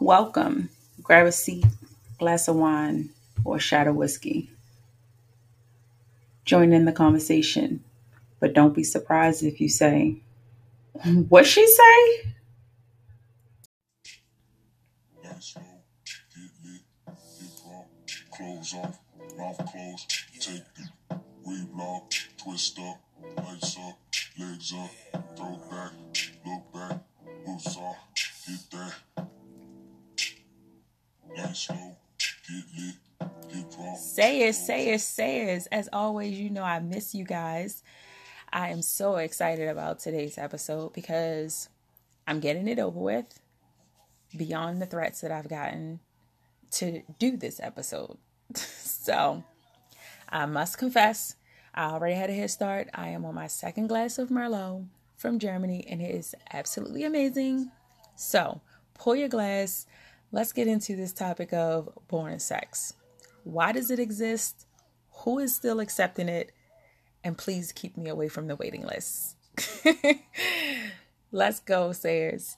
Welcome. Grab a seat, glass of wine, or a shot of whiskey. Join in the conversation, but don't be surprised if you say, What she say? Clothes off, mouth closed, take the weave twist up, lights up, legs up, throw back, look back, boots off, hit that. Nice slow, get lit, get drunk. Sayers, sayers, sayers. As always, you know I miss you guys. I am so excited about today's episode because I'm getting it over with beyond the threats that I've gotten to do this episode. so I must confess, I already had a head start. I am on my second glass of Merlot from Germany and it is absolutely amazing. So pour your glass. Let's get into this topic of born sex. Why does it exist? Who is still accepting it? And please keep me away from the waiting list. Let's go, Sayers.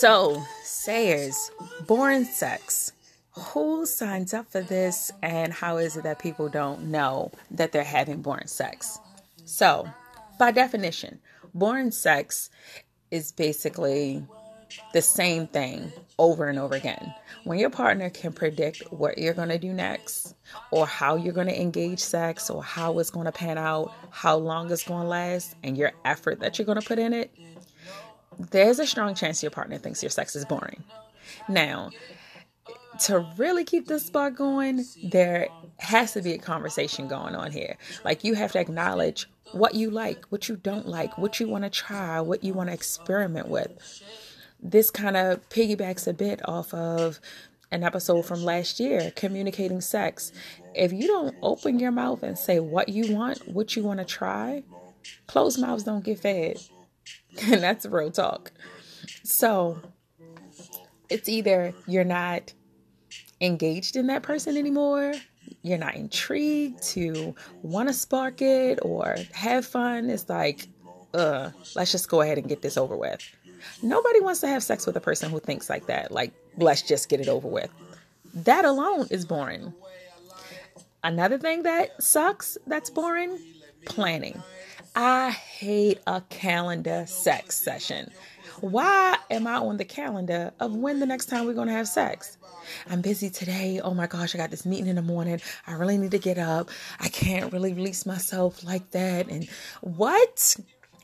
So, Sayers, boring sex. Who signs up for this, and how is it that people don't know that they're having boring sex? So, by definition, boring sex is basically the same thing over and over again. When your partner can predict what you're going to do next, or how you're going to engage sex, or how it's going to pan out, how long it's going to last, and your effort that you're going to put in it, there's a strong chance your partner thinks your sex is boring. Now, to really keep this spark going, there has to be a conversation going on here. Like, you have to acknowledge what you like, what you don't like, what you want to try, what you want to experiment with. This kind of piggybacks a bit off of an episode from last year, communicating sex. If you don't open your mouth and say what you want, what you want to try, closed mouths don't get fed. And that's real talk. So it's either you're not engaged in that person anymore, you're not intrigued to want to spark it or have fun. It's like, uh, let's just go ahead and get this over with. Nobody wants to have sex with a person who thinks like that. Like, let's just get it over with. That alone is boring. Another thing that sucks that's boring planning. I hate a calendar sex session. Why am I on the calendar of when the next time we're going to have sex? I'm busy today. Oh my gosh, I got this meeting in the morning. I really need to get up. I can't really release myself like that. And what?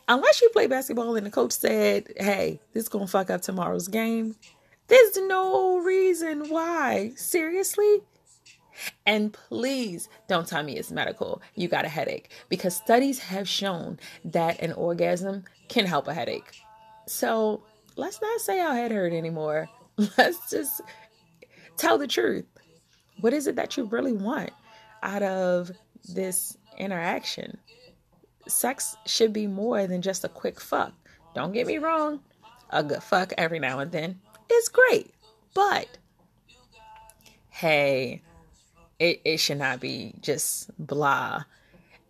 Unless you play basketball and the coach said, hey, this is going to fuck up tomorrow's game, there's no reason why. Seriously? And please don't tell me it's medical. You got a headache because studies have shown that an orgasm can help a headache. So let's not say our head hurt anymore. Let's just tell the truth. What is it that you really want out of this interaction? Sex should be more than just a quick fuck. Don't get me wrong, a good fuck every now and then is great. But hey, it, it should not be just blah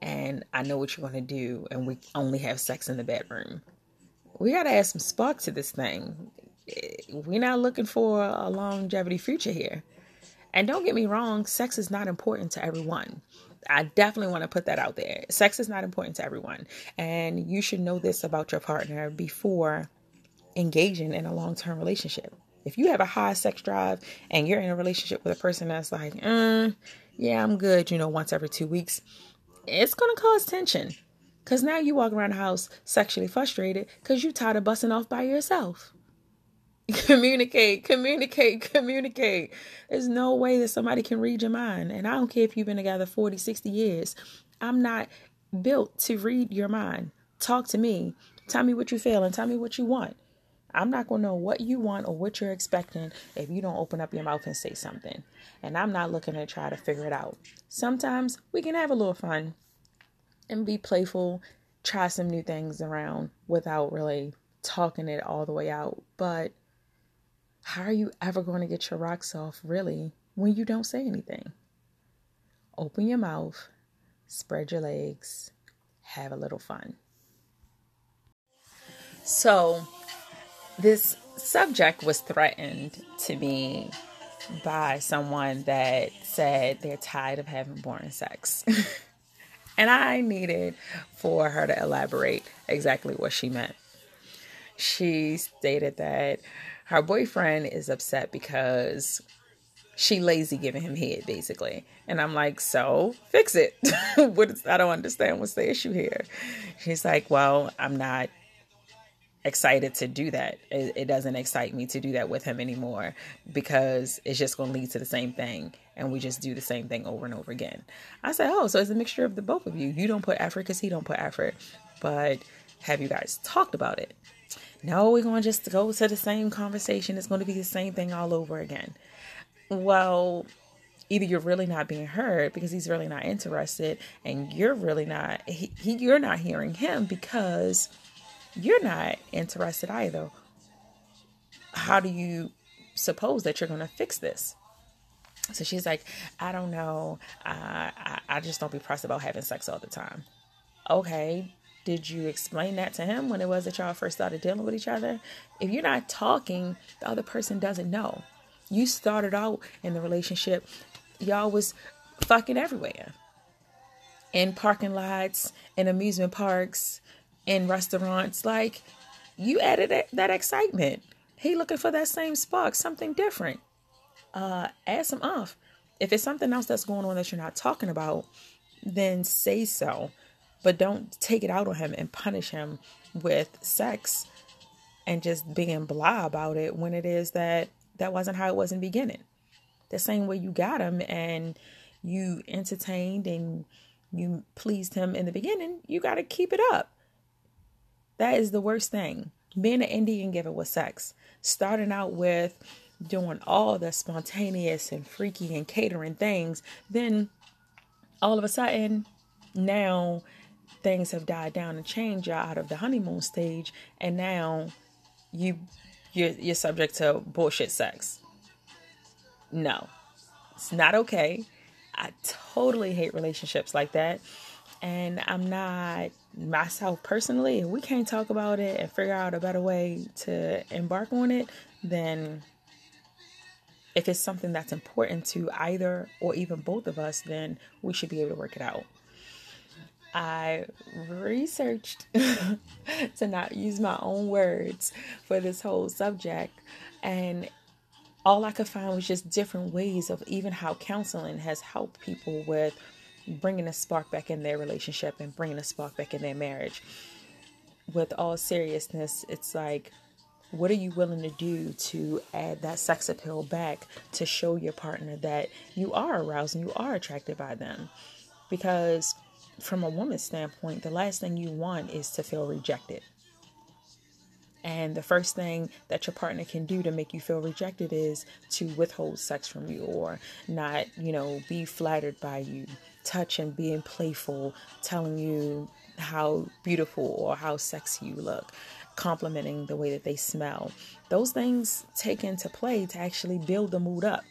and I know what you're to do, and we only have sex in the bedroom. We got to add some spark to this thing. Eh, We're not looking for a longevity future here. And don't get me wrong, sex is not important to everyone. I definitely want to put that out there. Sex is not important to everyone. And you should know this about your partner before engaging in a long term relationship. If you have a high sex drive and you're in a relationship with a person that's like, mm, yeah, I'm good, you know, once every two weeks, it's going to cause tension. Because now you walk around the house sexually frustrated because you're tired of busting off by yourself. communicate, communicate, communicate. There's no way that somebody can read your mind. And I don't care if you've been together 40, 60 years. I'm not built to read your mind. Talk to me. Tell me what you feel and tell me what you want. I'm not going to know what you want or what you're expecting if you don't open up your mouth and say something. And I'm not looking to try to figure it out. Sometimes we can have a little fun and be playful, try some new things around without really talking it all the way out. But how are you ever going to get your rocks off, really, when you don't say anything? Open your mouth, spread your legs, have a little fun. So, this subject was threatened to me by someone that said they're tired of having boring sex. and I needed for her to elaborate exactly what she meant. She stated that her boyfriend is upset because she lazy giving him head basically and i'm like so fix it what is, i don't understand what's the issue here she's like well i'm not excited to do that. It, it doesn't excite me to do that with him anymore because it's just going to lead to the same thing and we just do the same thing over and over again. I said oh so it's a mixture of the both of you. You don't put effort because he don't put effort. But have you guys talked about it? No we're going to just go to the same conversation. It's going to be the same thing all over again. Well, either you're really not being heard because he's really not interested and you're really not he, he, you're not hearing him because you're not interested either. How do you suppose that you're going to fix this? So she's like i don't know. Uh, I, I just don't be pressed about having sex all the time. Okay did you explain that to him when it was that y'all first started dealing with each other? If you're not talking the other person doesn't know. You started out in the relationship, y'all was fucking everywhere. In parking lots, in amusement parks, in restaurants. Like, you added that, that excitement. He looking for that same spark, something different. Uh, add some off. If it's something else that's going on that you're not talking about, then say so. But don't take it out on him and punish him with sex and just being blah about it when it is that that wasn't how it was in the beginning. The same way you got him and you entertained and you pleased him in the beginning, you got to keep it up. That is the worst thing. Being an Indian giver with sex, starting out with doing all the spontaneous and freaky and catering things, then all of a sudden, now things have died down and changed. You're out of the honeymoon stage, and now you you're you're subject to bullshit sex. No. It's not okay. I totally hate relationships like that. And I'm not myself personally, if we can't talk about it and figure out a better way to embark on it, then if it's something that's important to either or even both of us, then we should be able to work it out. I researched to not use my own words for this whole subject, and all I could find was just different ways of even how counseling has helped people with bringing a spark back in their relationship and bringing a spark back in their marriage. With all seriousness, it's like, what are you willing to do to add that sex appeal back to show your partner that you are aroused and you are attracted by them? Because from a woman's standpoint, the last thing you want is to feel rejected. And the first thing that your partner can do to make you feel rejected is to withhold sex from you or not, you know, be flattered by you, touch and being playful, telling you how beautiful or how sexy you look, complimenting the way that they smell. Those things take into play to actually build the mood up.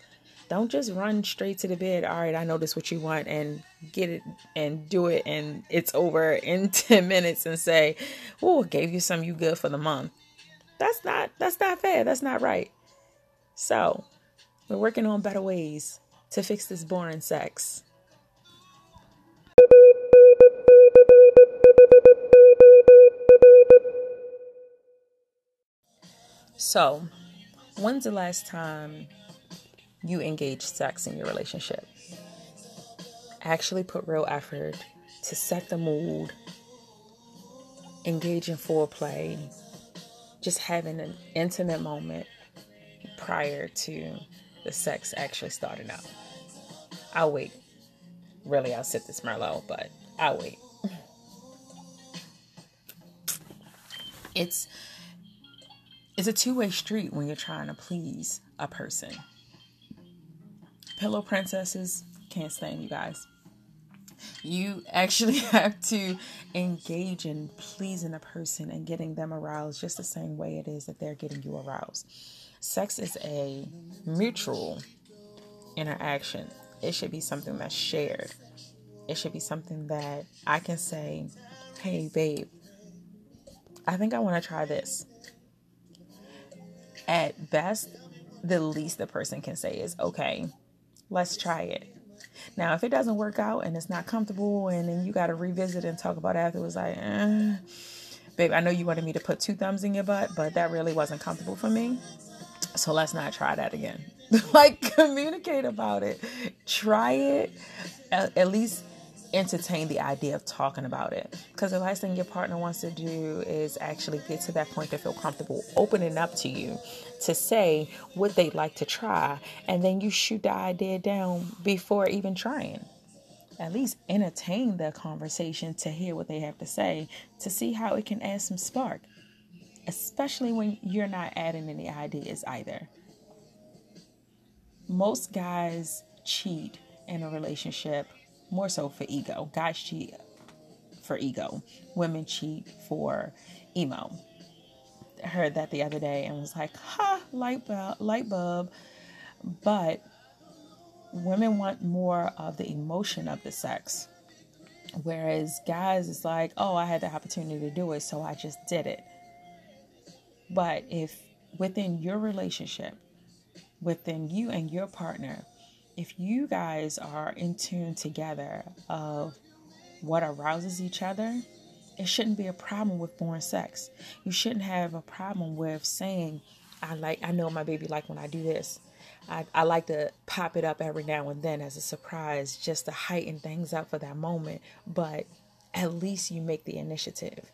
Don't just run straight to the bed. All right, I know this what you want and get it and do it and it's over in 10 minutes and say, "Oh, gave you some you good for the month." That's not that's not fair. That's not right. So, we're working on better ways to fix this boring sex. So, when's the last time you engaged sex in your relationship. Actually put real effort to set the mood, engage in foreplay, just having an intimate moment prior to the sex actually starting out. I'll wait. Really, I'll sit this Merlot, but I'll wait. It's it's a two-way street when you're trying to please a person. Pillow princesses can't stand you guys. You actually have to engage in pleasing a person and getting them aroused just the same way it is that they're getting you aroused. Sex is a mutual interaction. It should be something that's shared. It should be something that I can say, hey, babe, I think I want to try this. At best, the least the person can say is, okay, let's try it. Now, if it doesn't work out and it's not comfortable, and then you got to revisit and talk about it afterwards, like, eh, babe, I know you wanted me to put two thumbs in your butt, but that really wasn't comfortable for me. So let's not try that again. like, communicate about it. Try it. At, at least entertain the idea of talking about it. Because the last thing your partner wants to do is actually get to that point to feel comfortable opening up to you to say what they'd like to try, and then you shoot the idea down before even trying. At least entertain the conversation to hear what they have to say to see how it can add some spark, especially when you're not adding any ideas either. Most guys cheat in a relationship more so for ego. Guys cheat for ego, women cheat for emo. I heard that the other day and was like, ha, light bulb, light bulb. But women want more of the emotion of the sex. Whereas guys, it's like, oh, I had the opportunity to do it, so I just did it. But if within your relationship, within you and your partner, if you guys are in tune together of what arouses each other, it shouldn't be a problem with boring sex. You shouldn't have a problem with saying, I like I know my baby like when I do this. I, I like to pop it up every now and then as a surprise just to heighten things up for that moment. But at least you make the initiative.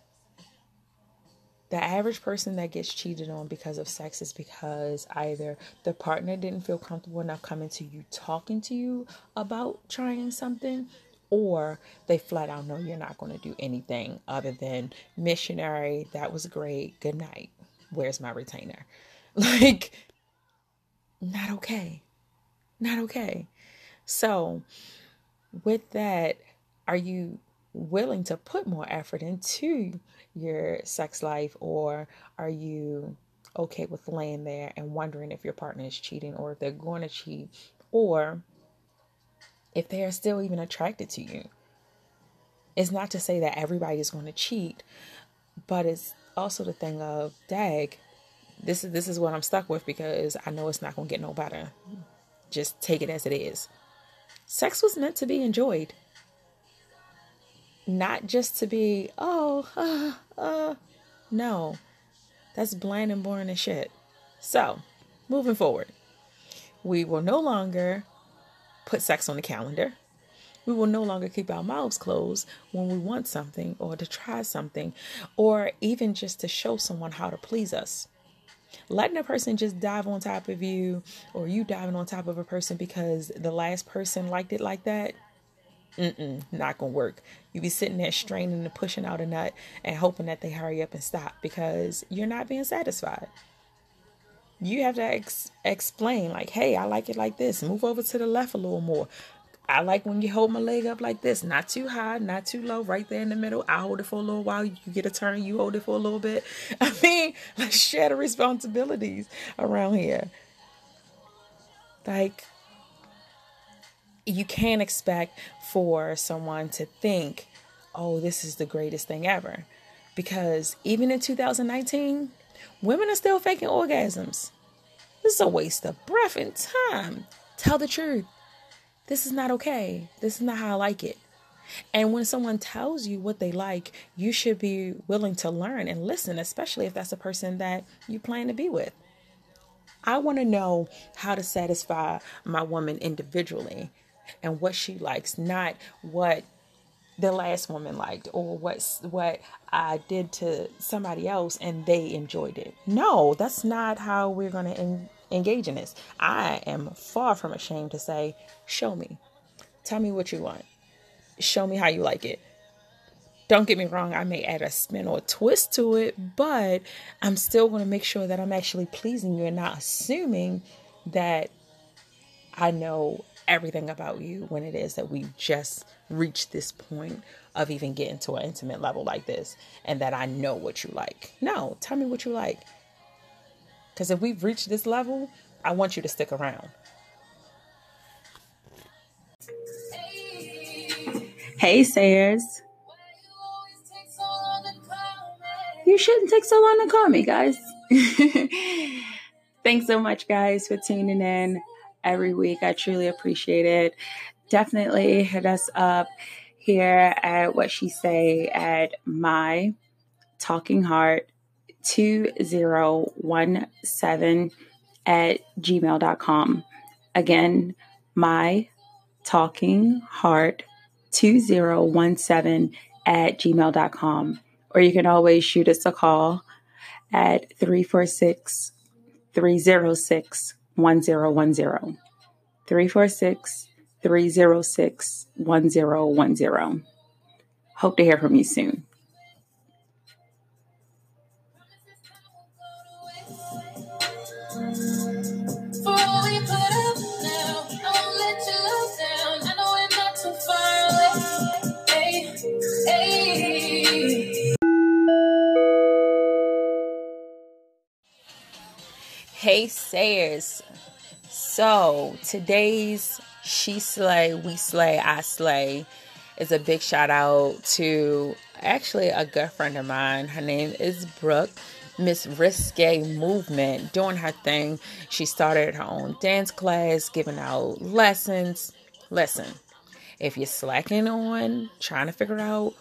The average person that gets cheated on because of sex is because either the partner didn't feel comfortable enough coming to you, talking to you about trying something, or they flat out know you're not going to do anything other than missionary, that was great, good night. Where's my retainer? Like, not okay. Not okay. So, with that, are you willing to put more effort into your sex life, or are you okay with laying there and wondering if your partner is cheating or if they're going to cheat, or if they are still even attracted to you? It's not to say that everybody is going to cheat, but it's also the thing of, dag, this is this is what I'm stuck with because I know it's not going to get no better. Just take it as it is. Sex was meant to be enjoyed not just to be, oh, uh, uh, no, that's bland and boring as shit. So, moving forward, we will no longer put sex on the calendar. We will no longer keep our mouths closed when we want something or to try something or even just to show someone how to please us. Letting a person just dive on top of you or you diving on top of a person because the last person liked it like that, Mm-mm, not gonna work. You be sitting there straining and pushing out a nut and hoping that they hurry up and stop because you're not being satisfied. You have to ex- explain, like, hey, I like it like this. Move over to the left a little more. I like when you hold my leg up like this, not too high, not too low, right there in the middle. I hold it for a little while. You get a turn, you hold it for a little bit. I mean, let's share the responsibilities around here. Like, you can't expect for someone to think, oh, this is the greatest thing ever. Because even in 2019, women are still faking orgasms. This is a waste of breath and time. Tell the truth. This is not okay. This is not how I like it. And when someone tells you what they like, you should be willing to learn and listen, especially if that's a person that you plan to be with. I want to know how to satisfy my woman individually and what she likes, not what the last woman liked or what what I did to somebody else and they enjoyed it. No, that's not how we're going to en- engage in this. I am far from ashamed to say, "Show me. Tell me what you want. Show me how you like it." Don't get me wrong, I may add a spin or a twist to it, but I'm still going to make sure that I'm actually pleasing you and not assuming that I know everything about you when it is that we just reached this point of even getting to an intimate level like this and that I know what you like. No, tell me what you like. Because if we've reached this level, I want you to stick around. Hey, Sayers. You shouldn't take so long to call me, guys. Thanks so much, guys, for tuning in every week. I truly appreciate it. Definitely hit us up here at what she say at my talking heart 2017 at gmail.com. Again, my talking heart 2017 at gmail.com. Or you can always shoot us a call at 346 306 1010. 346 306 1010. Hope to hear from you soon. Hey Sayers. So today's She Slay, We Slay, I Slay is a big shout out to actually a good friend of mine. Her name is Brooke. Miss Risque Movement doing her thing. She started her own dance class, giving out lessons. Listen, if you're slacking on trying to figure out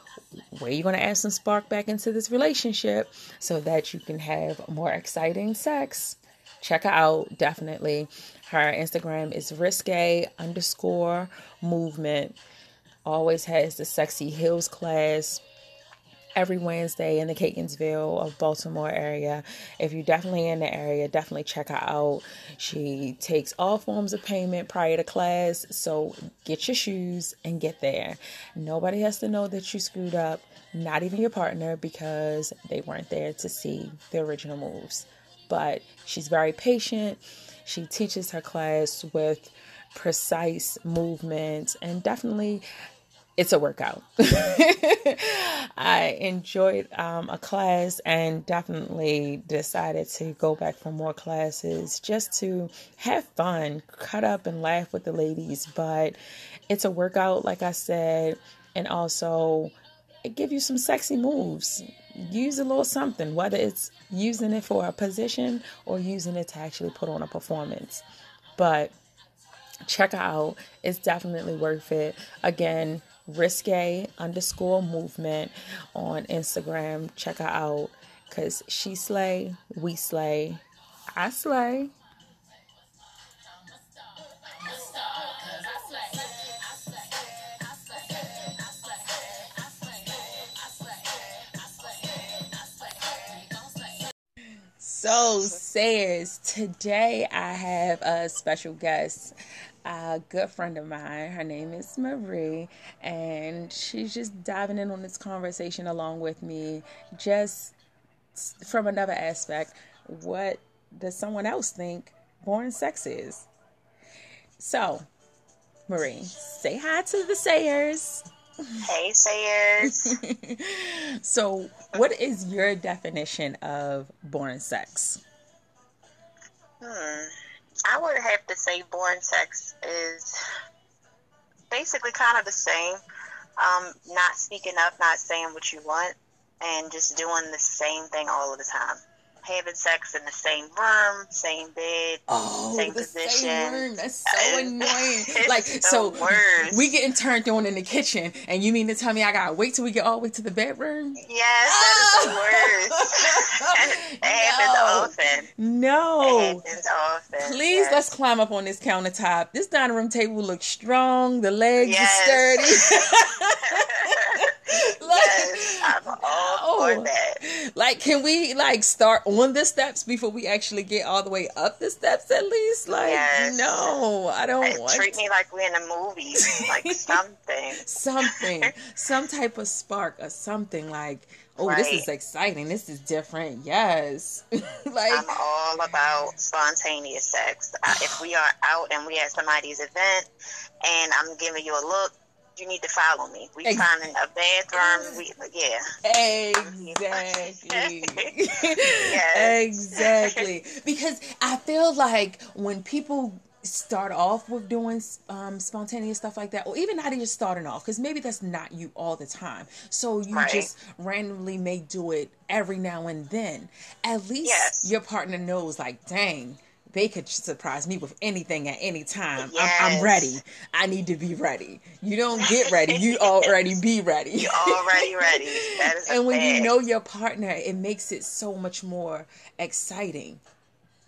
where you're going to add some spark back into this relationship so that you can have more exciting sex, check her out definitely. Her Instagram is risque underscore movement. Always has the sexy heels class every Wednesday in the Catonsville of Baltimore area. If you're definitely in the area, definitely check her out. She takes all forms of payment prior to class, so get your shoes and get there. Nobody has to know that you screwed up, not even your partner, because they weren't there to see the original moves but she's very patient. She teaches her class with precise movements and definitely it's a workout. I enjoyed um, a class and definitely decided to go back for more classes just to have fun, cut up and laugh with the ladies. But it's a workout, like I said, and also it give you some sexy moves use a little something, whether it's using it for a position or using it to actually put on a performance. But check her out, it's definitely worth it. Again, risque underscore movement on Instagram. Check her out because she slay, we slay, I slay. So, Sayers, today I have a special guest, a good friend of mine. Her name is Marie, and she's just diving in on this conversation along with me, just from another aspect. What does someone else think born sex is? So, Marie, say hi to the Sayers. Hey, Sayers. so, what is your definition of boring sex? Hmm. I would have to say boring sex is basically kind of the same. Um, not speaking up, not saying what you want, and just doing the same thing all of the time having sex in the same room, same bed, oh, same the position. Same room. That's so annoying. like so, worst. we getting turned on in the kitchen, and you mean to tell me I gotta wait till we get all the way to the bedroom? Yes, that is the worst. Ah! it happens often. No. It happens often. Please yes. let's climb up on this countertop. This dining room table looks strong. The legs yes. are sturdy. yes, I'm all support oh. that. Like, can we like start on the steps before we actually get all the way up the steps at least? Like, Yes. no, I don't Like, want treat me like we're in a movie, like something. something, some type of spark or something like, oh, this is exciting. This is different. Yes. like, I'm all about spontaneous sex. If we are out and we at somebody's event and I'm giving you a look, you need to follow me. We Ex- find a bathroom. We, yeah. Exactly. Yes. Exactly. Because I feel like when people start off with doing um, spontaneous stuff like that, or even not even starting off, because maybe that's not you all the time. So you Right. just randomly may do it every now and then. At least Yes. your partner knows, like, dang. They could surprise me with anything at any time. I'm, I'm ready. I need to be ready. You don't get ready. You already be ready. You're already ready. That is and when you know your partner, it makes it so much more exciting.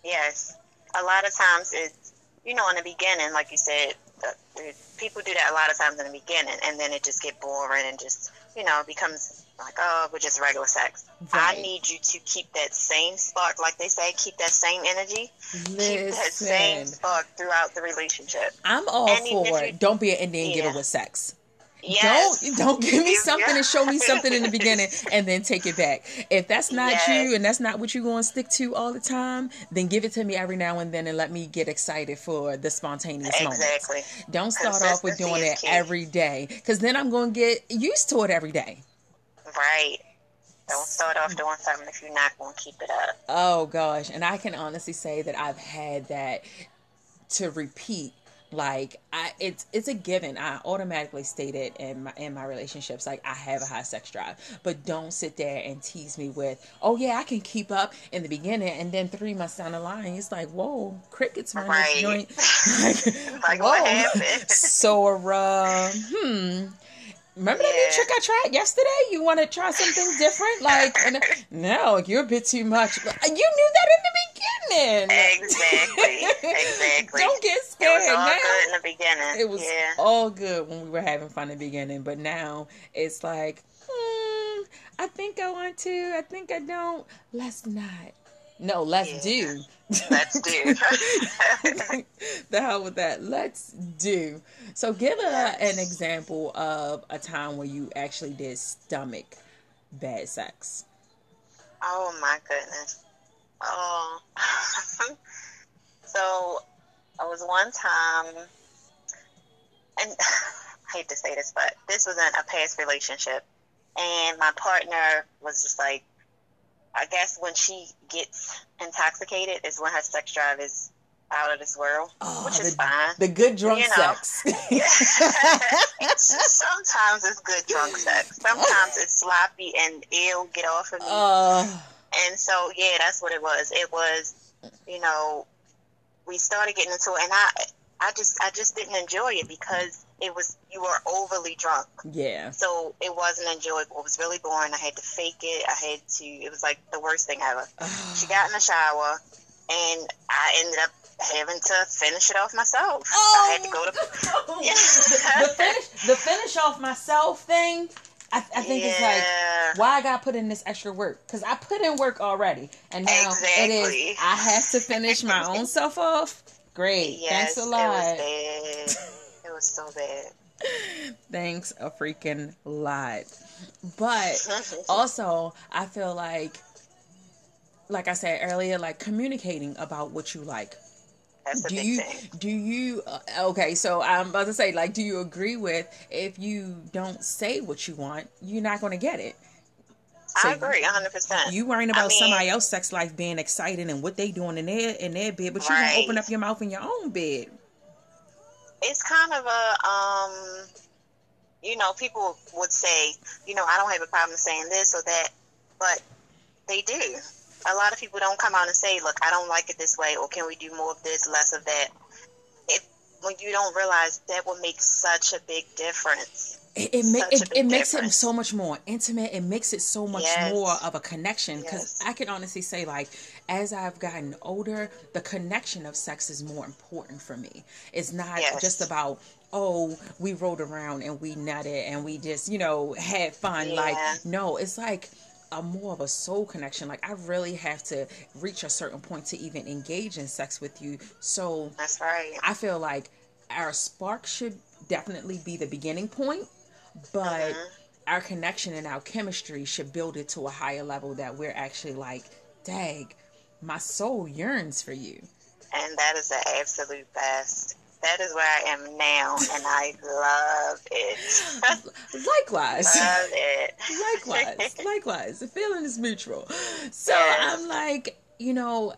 Yes. A lot of times it's, you know, in the beginning, like you said, the, the, people do that a lot of times in the beginning, and then it just get boring and just, you know, becomes like, oh, we're just regular sex. Right. I need you to keep that same spark, like they say, keep that same energy, keep that same spark throughout the relationship. I'm all And for it. you- Don't be an Indian giver Yeah. with sex. Yes. Don't don't give me something and show me something in the beginning and then take it back. If that's not Yes. you and that's not what you're going to stick to all the time, then give it to me every now and then and let me get excited for the spontaneous moments. Exactly. Don't start off with doing it key. every day because then I'm going to get used to it every day. Right. Don't start off doing something if you're not going to keep it up. Oh gosh, and I can honestly say that I've had that to repeat. Like I, it's it's a given. I automatically state it in my in my relationships. Like I have a high sex drive, but don't sit there and tease me with, oh yeah, I can keep up in the beginning, and then three months down the line, it's like, whoa, crickets run Right. joint. Like, what happened? so, uh, hmm. Remember that new trick I tried yesterday? You want to try something different? Like, and, no, you're a bit too much. You knew that in the beginning. Exactly. Exactly. Don't get scared. It was all now. good in the beginning. It was yeah. all good when we were having fun in the beginning, but now it's like, hmm, I think I want to. I think I don't. Let's not. No, let's Yeah. do. Let's do. the hell with that. Let's do. So, give a, an example of a time where you actually did stomach bad sex. oh my goodness. Oh. so, I was one time, and I hate to say this, but this was in a past relationship, and my partner was just like, I guess when she gets intoxicated is when her sex drive is out of this world, Oh, which is the, fine. the good drunk You know. sex. Sometimes it's good drunk sex. Sometimes it's sloppy and ill get off of me. Oh, and so yeah, that's what it was. It was, you know, we started getting into it, and I, I just, I just didn't enjoy it because it was you were overly drunk, yeah. so it wasn't enjoyable. It was really boring. I had to fake it. I had to. It was like the worst thing ever. She got in the shower, and I ended up having to finish it off myself. Oh, I had to go to. the finish, the finish off myself thing. I, I think it's like why I got put in this extra work because I put in work already, and now it Exactly. is I have to finish my own self off. Great, Yes, thanks a lot. It was bad. It was so bad. Thanks a freaking lot. But also, I feel like, like I said earlier, like communicating about what you like. That's do you thing. do you uh, okay so i'm about to say like do you agree with if you don't say what you want you're not going to get it I So agree, hundred percent. you worrying I about mean- somebody else's sex life being exciting and what they doing in their in their bed but you Right. don't open up your mouth in your own bed It's kind of a um, you know, people would say, you know, I don't have a problem saying this or that, but they do. A lot of people don't come out and say, look, I don't like it this way, or can we do more of this, less of that. It when you don't realize that would make such a big difference. It, it, ma- it, it makes it so much more intimate it makes it so much Yes. more of a connection because Yes. i can honestly say like as i've gotten older the connection of sex is more important for me it's not Yes. just about oh we rode around and we nutted and we just you know had fun Yeah. like no it's like a more of a soul connection. Like I really have to reach a certain point to even engage in sex with you. So That's right. I feel like our spark should definitely be the beginning point, but Mhm. our connection and our chemistry should build it to a higher level that we're actually like, dag, my soul yearns for you. And that is the absolute best. That is where I am now, and I love it. Likewise. love it. likewise likewise the feeling is mutual so Yes. i'm like you know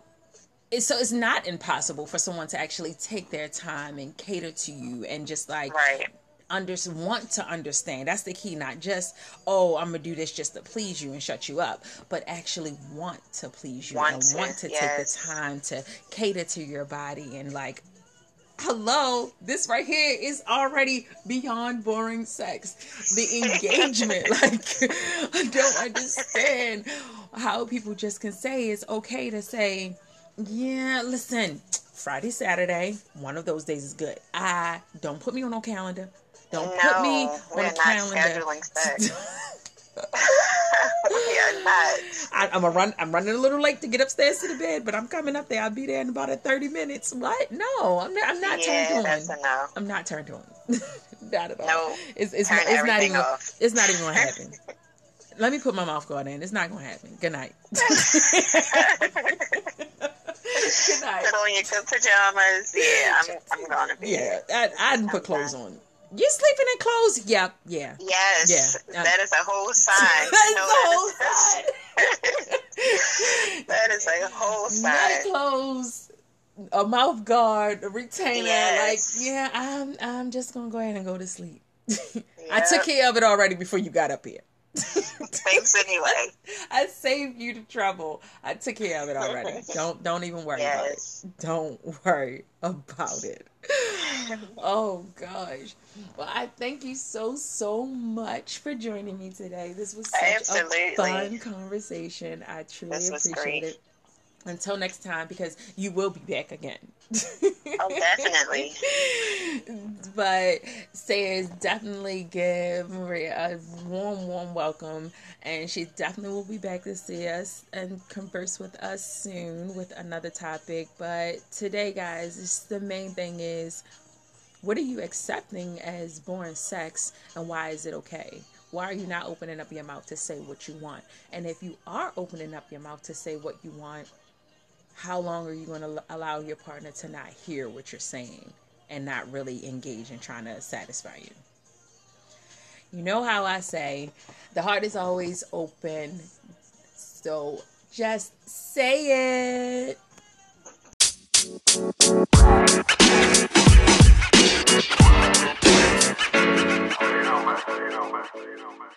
so it's not impossible for someone to actually take their time and cater to you and just like Right. Under want to understand. That's the key not just oh i'm gonna do this just to please you and shut you up but actually want to please you Want and to, want to take the time to cater to your body and like hello this right here is already beyond boring sex. The engagement like i don't understand how people just can say it's okay to say yeah listen friday saturday one of those days is good. I don't put me on no calendar don't put me on a calendar scheduling sex. we are not. I, I'm a run. I'm running a little late to get upstairs to the bed, but I'm coming up there. I'll be there in about a 30 minutes. What? No, I'm not. I'm not yeah, turned that's on. a no. I'm not turned on. not at all. No, it's it's not, it's not even. off. It's not even gonna happen. Let me put my mouth guard in. It's not gonna happen. Good night. Good night. Put on your good pajamas. Yeah, I'm, I'm gonna be. Yeah, I, I didn't put clothes on. You sleeping in clothes? Yeah, yeah. Yes, Yeah. that is a whole sign. That's You know the whole is- that is a whole Night sign. clothes, a mouth guard, a retainer. Yes. Like, yeah, I'm I'm just gonna go ahead and go to sleep. I took care of it already before you got up here. Thanks anyway. I saved you the trouble. I took care of it already. Don't don't even worry Yes. about it. Don't worry about it. Oh gosh. Well, I thank you so so much for joining me today. This was such Absolutely. a fun conversation. I truly appreciate great. it. Until next time, because you will be back again. Oh, definitely. but Sayers definitely give Maria a warm, warm welcome, and she definitely will be back to see us and converse with us soon with another topic. But today, guys, the main thing is what are you accepting as born sex, and why is it okay? Why are you not opening up your mouth to say what you want? And if you are opening up your mouth to say what you want, how long are you going to allow your partner to not hear what you're saying and not really engage in trying to satisfy you? You know how I say the heart is always open. So just say it. You know, man. You know, man. You know, man.